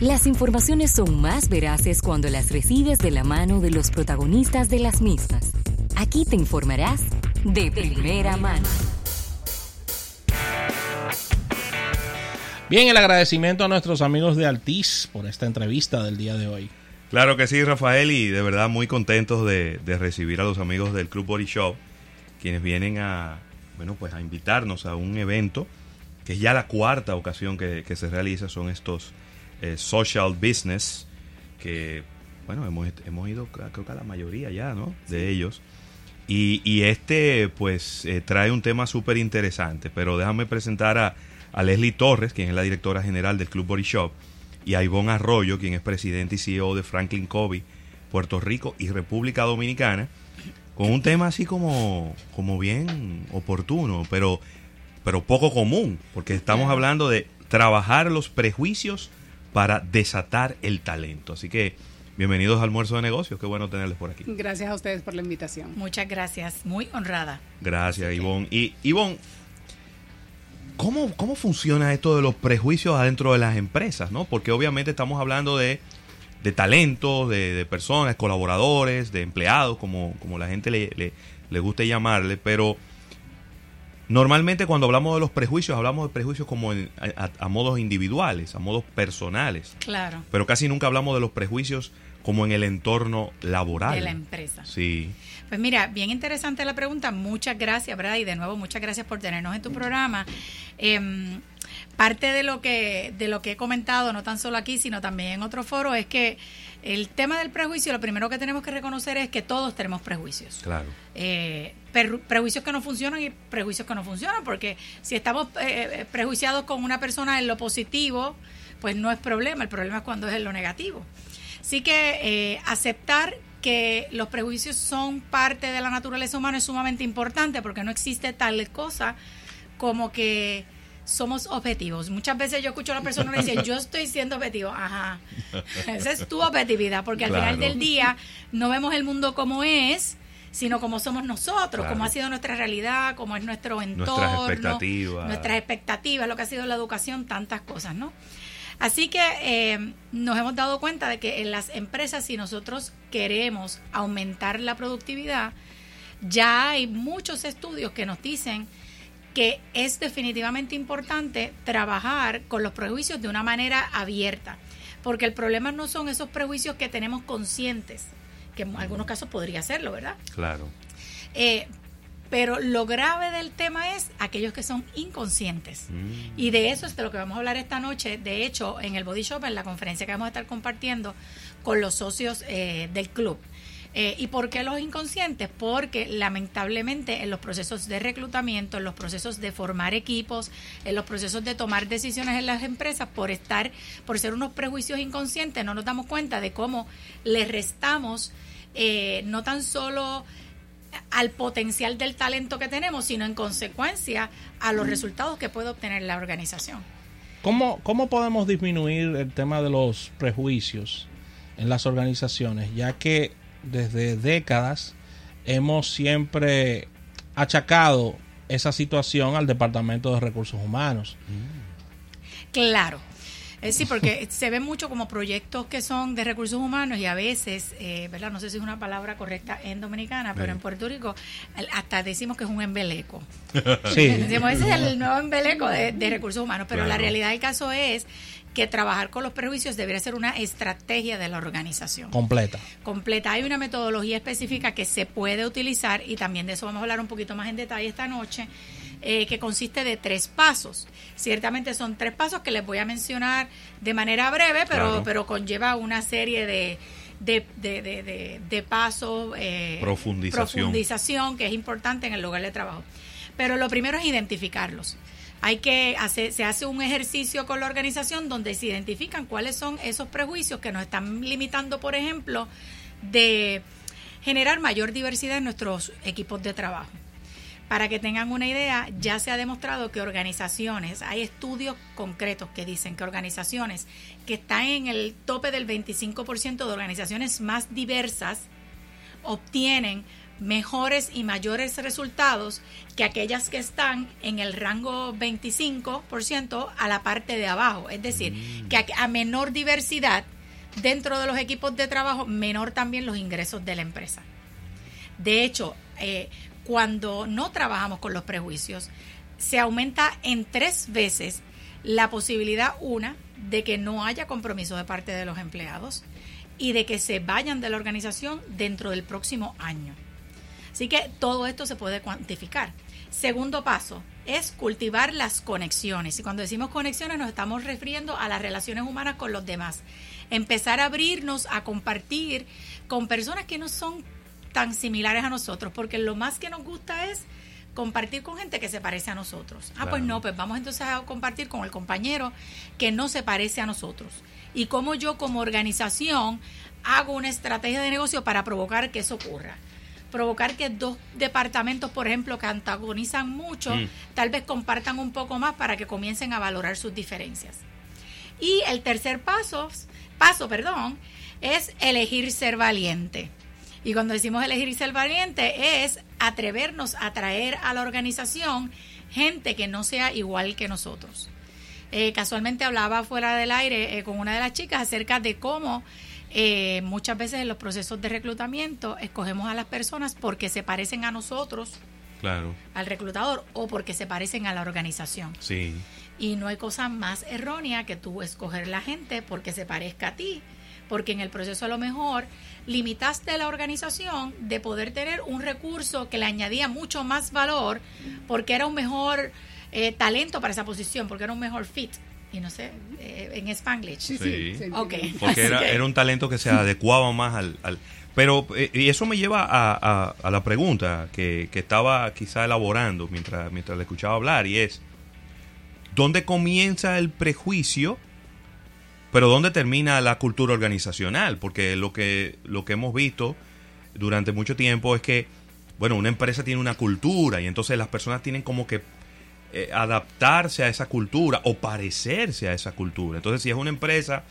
Las informaciones son más veraces cuando las recibes de la mano de los protagonistas de las mismas. Aquí te informarás de primera mano. Bien, el agradecimiento a nuestros amigos de Altiz por esta entrevista del día de hoy. Claro que sí, Rafael, y de verdad muy contentos de, recibir a los amigos del Club Body Shop, quienes vienen a, bueno, pues a invitarnos a un evento que es ya la cuarta ocasión que, se realiza, son estos eh, social business, que, bueno, hemos, hemos ido, creo que a la mayoría ya, ¿no? De ellos. Y, este, pues, eh, trae un tema súper interesante, pero déjame presentar a, a Leslie Torres, quien es la directora general del Club Body Shop, y a Ivonne Arroyo, quien es presidente y CEO de Franklin Covey, Puerto Rico y República Dominicana, con un tema así como, como bien oportuno, pero, pero poco común, porque estamos hablando de trabajar los prejuicios para desatar el talento. Así que bienvenidos al almuerzo de negocios, qué bueno tenerles por aquí. Gracias a ustedes por la invitación. Muchas gracias, muy honrada. Gracias, Ivonne. Y Ivonne, ¿Cómo, ¿Cómo funciona esto de los prejuicios adentro de las empresas? ¿no? Porque obviamente estamos hablando de, de talentos, de, personas, colaboradores, de empleados, como, como la gente le, le, guste llamarle, pero normalmente cuando hablamos de los prejuicios, hablamos de prejuicios como a, a, modos individuales, a modos personales. Claro. Pero casi nunca hablamos de los prejuicios como en el entorno laboral. De la empresa. Sí. Pues mira, bien interesante la pregunta. Muchas gracias, ¿verdad? Y de nuevo, muchas gracias por tenernos en tu programa. Em, parte de lo que de lo que he comentado, no tan solo aquí, sino también en otro foro, es que el tema del prejuicio, lo primero que tenemos que reconocer es que todos tenemos prejuicios. Claro. Eh, prejuicios que no funcionan y prejuicios que no funcionan, porque si estamos eh, eh, prejuiciados con una persona en lo positivo, pues no es problema, el problema es cuando es en lo negativo. Así que aceptar que los prejuicios son parte de la naturaleza humana es sumamente importante porque no existe tal cosa como que somos objetivos. Muchas veces yo escucho a la persona que dice, yo estoy siendo objetivo. Ajá, esa es tu objetividad, porque al final del día no vemos el mundo como es, sino como somos nosotros, como ha sido nuestra realidad, como es nuestro entorno, nuestras expectativas, nuestras expectativas, lo que ha sido la educación, tantas cosas, ¿no? Así que eh, nos hemos dado cuenta de que en las empresas, si nosotros queremos aumentar la productividad, ya hay muchos estudios que nos dicen que es definitivamente importante trabajar con los prejuicios de una manera abierta, porque el problema no son esos prejuicios que tenemos conscientes, que en algunos casos podría serlo, ¿verdad? Claro. Eh, pero lo grave del tema es aquellos que son inconscientes. Mm. Y de eso es de lo que vamos a hablar esta noche. De hecho, en el Body Shop, en la conferencia que vamos a estar compartiendo con los socios eh, del club. Eh, ¿Y por qué los inconscientes? Porque lamentablemente en los procesos de reclutamiento, en los procesos de formar equipos, en los procesos de tomar decisiones en las empresas, por estar, por ser unos prejuicios inconscientes, no nos damos cuenta de cómo le restamos eh, no tan solo al potencial del talento que tenemos, sino en consecuencia a los resultados que puede obtener la organización. ¿Cómo, ¿Cómo podemos disminuir el tema de los prejuicios en las organizaciones? Ya que desde décadas hemos siempre achacado esa situación al Departamento de Recursos Humanos. Claro, eh, sí, porque se ve mucho como proyectos que son de recursos humanos y a veces, eh, ¿verdad? No sé si es una palabra correcta en dominicana, pero en Puerto Rico hasta decimos que es un embeleco. Sí. Decimos, ese es el nuevo embeleco de, recursos humanos, pero la realidad del caso es que trabajar con los prejuicios debería ser una estrategia de la organización. Completa. Completa. Hay una metodología específica que se puede utilizar y también de eso vamos a hablar un poquito más en detalle esta noche eh, que consiste de tres pasos. Ciertamente son tres pasos que les voy a mencionar de manera breve, pero, pero conlleva una serie de, de, de, de, pasos, eh, profundización. profundización, que es importante en el lugar de trabajo. Pero lo primero es identificarlos. Hay que hacer, se hace un ejercicio con la organización donde se identifican cuáles son esos prejuicios que nos están limitando, por ejemplo, de generar mayor diversidad en nuestros equipos de trabajo. Para que tengan una idea, ya se ha demostrado que organizaciones, hay estudios concretos que dicen que organizaciones que están en el tope del 25% de organizaciones más diversas obtienen mejores y mayores resultados que aquellas que están en el rango 25% a la parte de abajo. Es decir, Mm. que a, a menor diversidad dentro de los equipos de trabajo, menor también los ingresos de la empresa. De hecho, eh, cuando no trabajamos con los prejuicios, se aumenta en tres veces la posibilidad, una, de que no haya compromiso de parte de los empleados y de que se vayan de la organización dentro del próximo año. Así que todo esto se puede cuantificar. Segundo paso es cultivar las conexiones. Y cuando decimos conexiones nos estamos refiriendo a las relaciones humanas con los demás. Empezar a abrirnos, a compartir con personas que no son tan similares a nosotros, porque lo más que nos gusta es compartir con gente que se parece a nosotros. Ah, pues no, pues vamos entonces a compartir con el compañero que no se parece a nosotros. Y cómo yo como organización hago una estrategia de negocio para provocar que eso ocurra. Provocar que dos departamentos, por ejemplo, que antagonizan mucho, Mm. tal vez compartan un poco más para que comiencen a valorar sus diferencias. Y el tercer paso, paso, perdón, es elegir ser valiente. Y cuando decimos elegir ser valiente es atrevernos a traer a la organización gente que no sea igual que nosotros. Eh, casualmente hablaba fuera del aire eh, con una de las chicas acerca de cómo eh, muchas veces en los procesos de reclutamiento escogemos a las personas porque se parecen a nosotros, Claro, al reclutador, o porque se parecen a la organización. sí. Y no hay cosa más errónea que tú escoger la gente porque se parezca a ti, porque en el proceso a lo mejor limitaste la organización de poder tener un recurso que le añadía mucho más valor porque era un mejor eh, talento para esa posición, porque era un mejor fit. Y no sé, eh, en Spanglish. Sí, Sí. sí. se entiende. Ok. Porque era, era un talento que se adecuaba más al... al- pero eh, y eso me lleva a, a- a la pregunta que, que estaba quizá elaborando mientras, mientras le escuchaba hablar y es, ¿dónde comienza el prejuicio? Pero ¿dónde termina la cultura organizacional? Porque lo que, lo que hemos visto durante mucho tiempo es que, bueno, una empresa tiene una cultura y entonces las personas tienen como que eh, adaptarse a esa cultura o parecerse a esa cultura. Entonces, si es una empresa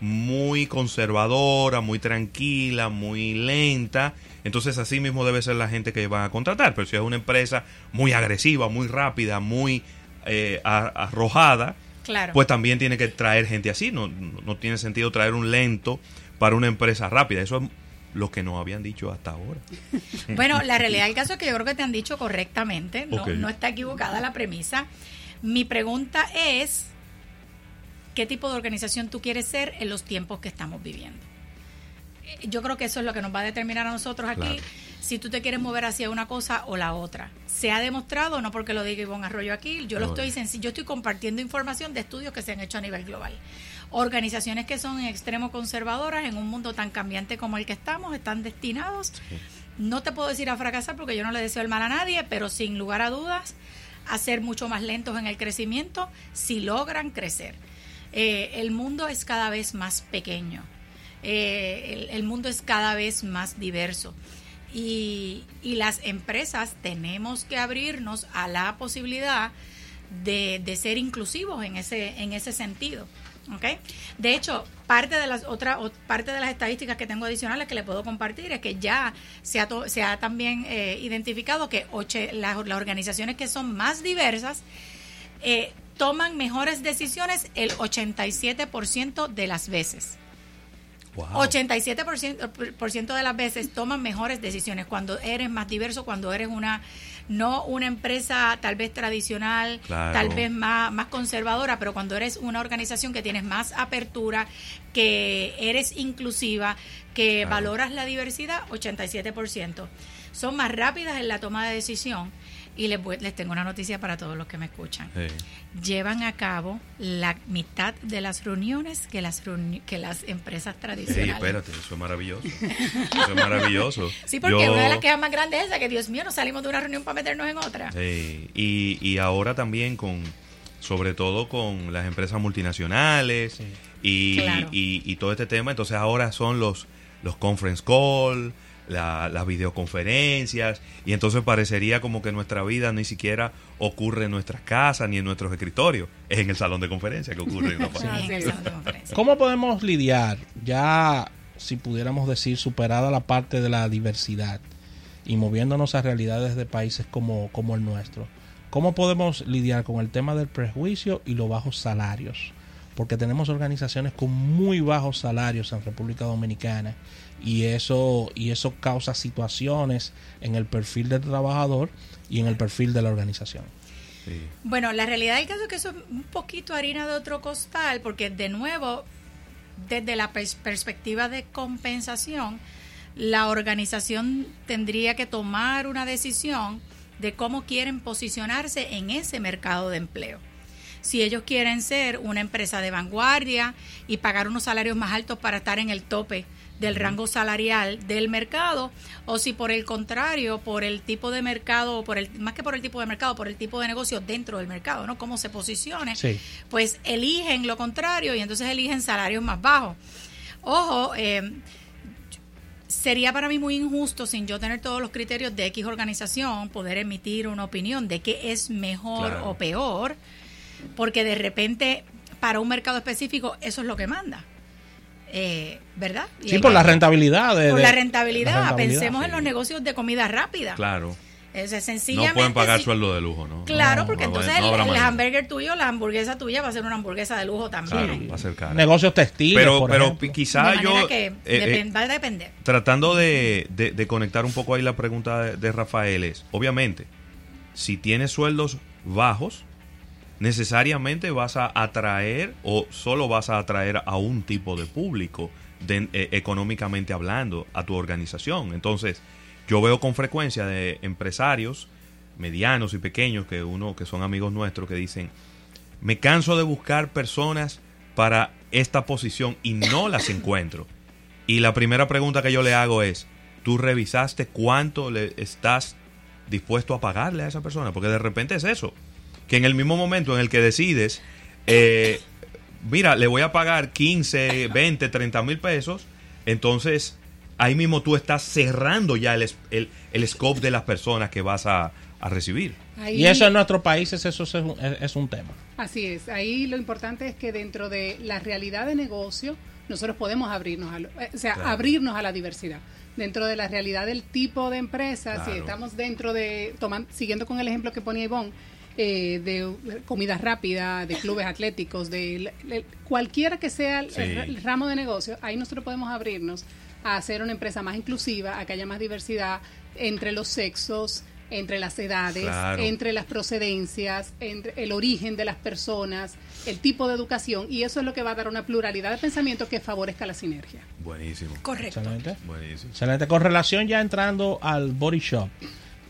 muy conservadora, muy tranquila, muy lenta, entonces así mismo debe ser la gente que van a contratar. Pero si es una empresa muy agresiva, muy rápida, muy eh, arrojada, Claro. pues también tiene que traer gente así. No, no, no tiene sentido traer un lento para una empresa rápida. Eso es lo que nos habían dicho hasta ahora. Bueno, la realidad del caso es que yo creo que te han dicho correctamente, no, no está equivocada la premisa. Mi pregunta es, ¿qué tipo de organización tú quieres ser en los tiempos que estamos viviendo? Eh, Yo creo que eso es lo que nos va a determinar a nosotros aquí, Claro. si tú te quieres mover hacia una cosa o la otra. Se ha demostrado, no porque lo diga Ivonne Arroyo aquí, yo lo estoy yo estoy compartiendo información de estudios que se han hecho a nivel global. Organizaciones que son en extremo conservadoras en un mundo tan cambiante como el que estamos están destinados no te puedo decir a fracasar porque yo no le deseo el mal a nadie, pero sin lugar a dudas, a ser mucho más lentos en el crecimiento si logran crecer. Eh, el mundo es cada vez más pequeño, Eh, el, el mundo es cada vez más diverso y, y las empresas tenemos que abrirnos a la posibilidad de, de ser inclusivos en ese, en ese sentido. ¿Ok? De hecho, parte de las otra, o- parte de las estadísticas que tengo adicionales que le puedo compartir es que ya se ha, to- se ha también eh, identificado que oche- las, las organizaciones que son más diversas eh, toman mejores decisiones el 87% de las veces. Wow. 87% por ciento de las veces toman mejores decisiones cuando eres más diverso, cuando eres una no una empresa tal vez tradicional, Claro. tal vez más, más conservadora, pero cuando eres una organización que tienes más apertura, que eres inclusiva, que Claro. valoras la diversidad, 87%. Son más rápidas en la toma de decisión y les, voy- les tengo una noticia para todos los que me escuchan Sí. llevan a cabo la mitad de las reuniones que las reuni- que las empresas Sí, tradicionales. espérate, eso es maravilloso. Eso es maravilloso. Sí, porque Yo- una de las quejas más grandes es esa, que Dios mío, nos salimos de una reunión para meternos en otra. Sí, y, y ahora también con, sobre todo con las empresas multinacionales y, Claro. y, y todo este tema, entonces ahora son los, los conference call, la- las videoconferencias, y entonces parecería como que nuestra vida ni siquiera ocurre en nuestras casas ni en nuestros escritorios, es en el salón de conferencia que ocurre. en la Sí, página. en el salón de conferencia. ¿Cómo podemos lidiar ya, si pudiéramos decir, superada la parte de la diversidad y moviéndonos a realidades de países como, como el nuestro, ¿cómo podemos lidiar con el tema del prejuicio y los bajos salarios? Porque tenemos organizaciones con muy bajos salarios en República Dominicana y eso, y eso causa situaciones en el perfil del trabajador y en el perfil de la organización. Sí. Bueno, la realidad del caso es que eso es un poquito harina de otro costal, porque de nuevo, desde la pers- perspectiva de compensación, la organización tendría que tomar una decisión de cómo quieren posicionarse en ese mercado de empleo. Si ellos quieren ser una empresa de vanguardia y pagar unos salarios más altos para estar en el tope del rango salarial del mercado o si por el contrario, por el tipo de mercado, o por el más que por el tipo de mercado, por el tipo de negocio dentro del mercado, ¿no? Cómo se posicione, Sí. pues eligen lo contrario y entonces eligen salarios más bajos. Ojo, eh, sería para mí muy injusto sin yo tener todos los criterios de X organización poder emitir una opinión de qué es mejor Claro. o peor, porque de repente para un mercado específico eso es lo que manda. Eh, ¿Verdad? Y Sí, por la rentabilidad. de- por la rentabilidad. la rentabilidad, Pensemos en los negocios de comida rápida. Claro. Es No sencillamente pueden pagar si- sueldo de lujo, ¿no? Claro, No, porque no, entonces no el, el hamburger tuyo, la hamburguesa tuya va a ser una hamburguesa de lujo también. Claro, va a ser cara. Negocios textiles. Pero, por pero quizá de yo, que eh, eh, va a depender. tratando de, de- de conectar un poco ahí la pregunta de, de Rafael es, obviamente, si tienes sueldos bajos, necesariamente vas a atraer o solo vas a atraer a un tipo de público eh, económicamente hablando a tu organización. Entonces, yo veo con frecuencia de empresarios medianos y pequeños que uno que son amigos nuestros que dicen, me canso de buscar personas para esta posición y no las encuentro. Y la primera pregunta que yo le hago es, ¿tú revisaste cuánto le estás dispuesto a pagarle a esa persona? Porque de repente es eso, que en el mismo momento en el que decides, eh, mira, le voy a pagar 15, 20, 30 mil pesos, entonces ahí mismo tú estás cerrando ya el, el, el scope de las personas que vas a, a recibir. Ahí- Y eso en nuestros países eso es un, es- un tema. Así es. Ahí lo importante es que dentro de la realidad de negocio nosotros podemos abrirnos a, lo- eh, o sea, Claro. abrirnos a la diversidad. Dentro de la realidad del tipo de empresa, si estamos dentro de, toman- siguiendo con el ejemplo que ponía Ivonne, eh, de comida rápida, de clubes atléticos, de cualquiera que sea el, Sí. el ramo de negocio, ahí nosotros podemos abrirnos a hacer una empresa más inclusiva, a que haya más diversidad entre los sexos, entre las edades, Claro. entre las procedencias, entre el origen de las personas, el tipo de educación, y eso es lo que va a dar una pluralidad de pensamiento que favorezca la sinergia. Buenísimo. Correcto. Excelente. Buenísimo. Excelente. Con relación ya entrando al Body Shop,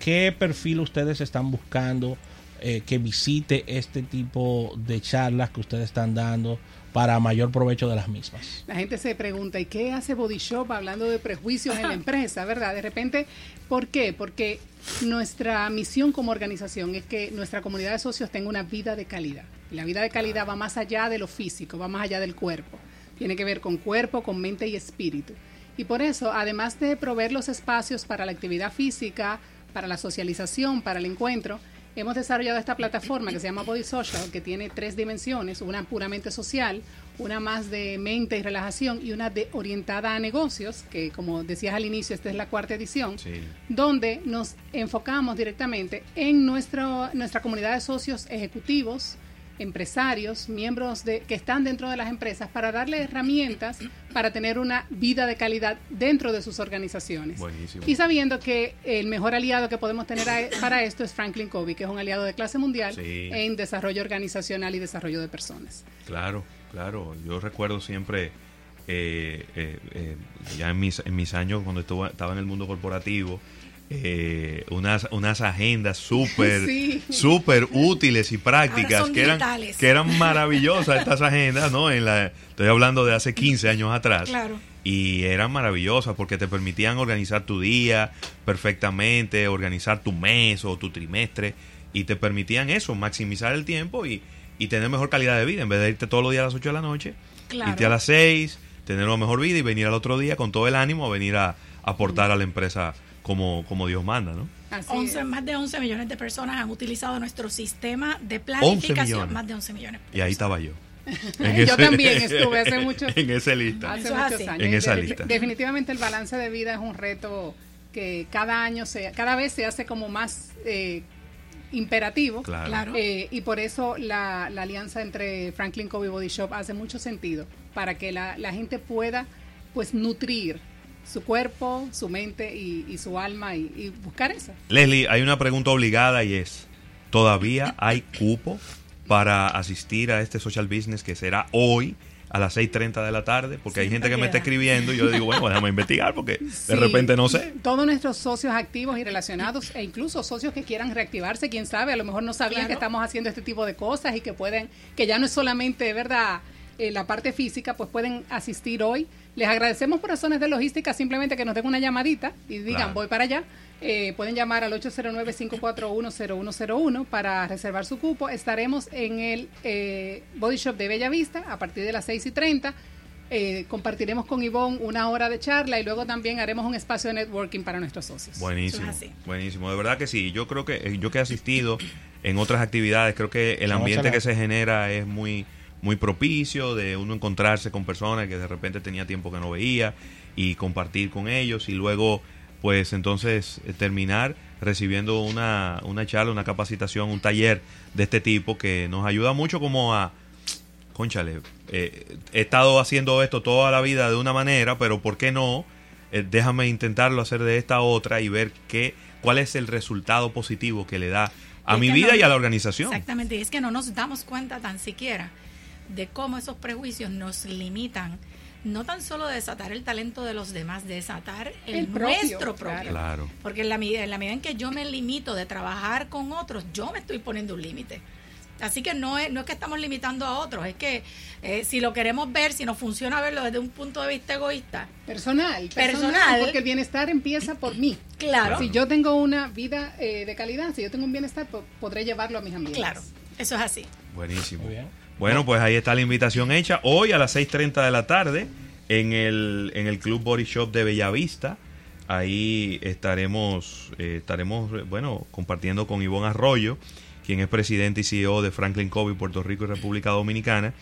¿qué perfil ustedes están buscando eh, que visite este tipo de charlas que ustedes están dando para mayor provecho de las mismas? La gente se pregunta, ¿y qué hace Body Shop hablando de prejuicios en la empresa, verdad? De repente, ¿por qué? Porque nuestra misión como organización es que nuestra comunidad de socios tenga una vida de calidad. Y la vida de calidad va más allá de lo físico, va más allá del cuerpo. Tiene que ver con cuerpo, con mente y espíritu. Y por eso, además de proveer los espacios para la actividad física, para la socialización, para el encuentro, hemos desarrollado esta plataforma que se llama Body Social, que tiene tres dimensiones, una puramente social, una más de mente y relajación y una de orientada a negocios, que como decías al inicio, esta es la cuarta edición, Sí. donde nos enfocamos directamente en nuestro, nuestra comunidad de socios ejecutivos, empresarios, miembros de, que están dentro de las empresas, para darle herramientas para tener una vida de calidad dentro de sus organizaciones. Buenísimo. Y sabiendo que el mejor aliado que podemos tener a- para esto es Franklin Covey, que es un aliado de clase mundial Sí. en desarrollo organizacional y desarrollo de personas. Claro, claro. Yo recuerdo siempre, eh, eh, eh, ya en mis, en mis años cuando estuve- estaba en el mundo corporativo, eh, unas, unas agendas súper Sí. útiles y prácticas que eran, que eran maravillosas estas agendas, ¿no? En la, estoy hablando de hace 15 años atrás. Claro. Y eran maravillosas porque te permitían organizar tu día perfectamente, organizar tu mes o tu trimestre y te permitían eso, maximizar el tiempo y, y tener mejor calidad de vida en vez de irte todos los días a las 8 de la noche, Claro. irte a las 6, tener una mejor vida y venir al otro día con todo el ánimo a venir a aportar a la empresa como, como Dios manda, ¿no? Así 11, es. más de 11 millones de personas han utilizado nuestro sistema de 11 planificación. millones. Más de 11 millones. Y ahí estaba yo. Yo también estuve hace muchos- En esa lista. Hace Eso es muchos así. años. En esa De- lista. Definitivamente el balance de vida es un reto que cada año, se, cada vez se hace como más eh, imperativo. Claro. Claro. Eh, y por eso la, la alianza entre Franklin Covey Body Shop hace mucho sentido para que la, la gente pueda pues nutrir su cuerpo, su mente y, y su alma y, y buscar eso. Leslie, hay una pregunta obligada y es, ¿todavía hay cupo para asistir a este social business que será hoy a las 6.30 de la tarde? Porque hay gente que me está escribiendo y yo le digo, bueno, déjame investigar porque de repente no sé. Todos nuestros socios activos y relacionados, e incluso socios que quieran reactivarse, quién sabe, a lo mejor no sabían Claro. que estamos haciendo este tipo de cosas y que pueden, que ya no es solamente, ¿verdad? Eh, la parte física, pues pueden asistir hoy. Les agradecemos por razones de logística, simplemente que nos den una llamadita y digan, Claro. voy para allá. Eh, pueden llamar al 809-541-0101 para reservar su cupo. Estaremos en el eh, Body Shop de Bella Vista a partir de las 6 y 30. Eh, compartiremos con Ivonne una hora de charla y luego también haremos un espacio de networking para nuestros socios. Buenísimo, Eso es así. buenísimo. De verdad que sí. Yo creo que eh, yo que he asistido en otras actividades, creo que el ambiente que se genera es muy muy propicio de uno encontrarse con personas que de repente tenía tiempo que no veía y compartir con ellos y luego pues entonces eh, terminar recibiendo una, una charla, una capacitación, un taller de este tipo que nos ayuda mucho como a conchale, eh, he estado haciendo esto toda la vida de una manera, pero ¿por qué no? Eh, déjame intentarlo hacer de esta otra y ver qué, cuál es el resultado positivo que le da a Es mi vida no- y a la organización. Exactamente, y es que no nos damos cuenta tan siquiera de cómo esos prejuicios nos limitan, no tan solo de desatar el talento de los demás, de desatar el, El propio, nuestro propio. claro. Porque en la, medida, en la medida en que yo me limito de trabajar con otros, yo me estoy poniendo un límite. Así que no es, no es que estamos limitando a otros, es que eh, si lo queremos ver, si nos funciona verlo desde un punto de vista egoísta, Personal, personal, Personal. porque el bienestar empieza por mí. claro, Si yo tengo una vida eh, de calidad, si yo tengo un bienestar, po- podré llevarlo a mis ambientes. claro, eso es así. Buenísimo. Muy bien. Bueno, pues ahí está la invitación hecha. Hoy a las 6.30 de la tarde en el, en el Club Body Shop de Bellavista. Ahí estaremos, eh, estaremos bueno, compartiendo con Ivonne Arroyo, quien es presidente y CEO de Franklin Covey, Puerto Rico y República Dominicana,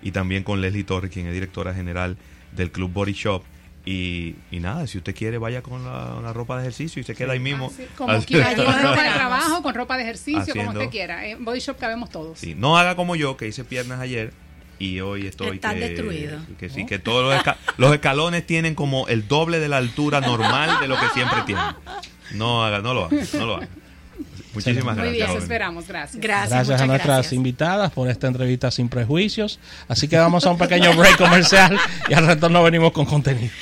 y también con Leslie Torres, quien es directora general del Club Body Shop. Y, y nada, si usted quiere, vaya con la, la ropa de ejercicio y se queda ahí mismo. Así, como Así- quiera, con ropa de trabajo, con ropa de ejercicio, Haciendo- como usted quiera. En Body Shop cabemos todos. Sí, no haga como yo, que hice piernas ayer y hoy estoy Estás que, destruido. que sí, que todos los, esca- los escalones tienen como el doble de la altura normal de lo que siempre tienen. No haga, no lo haga, no lo haga. Muchísimas Muy gracias. bien, eso joven. esperamos. Gracias. Gracias, Gracias a nuestras gracias. invitadas por esta entrevista sin prejuicios. Así que vamos a un pequeño break comercial y al retorno venimos con contenido.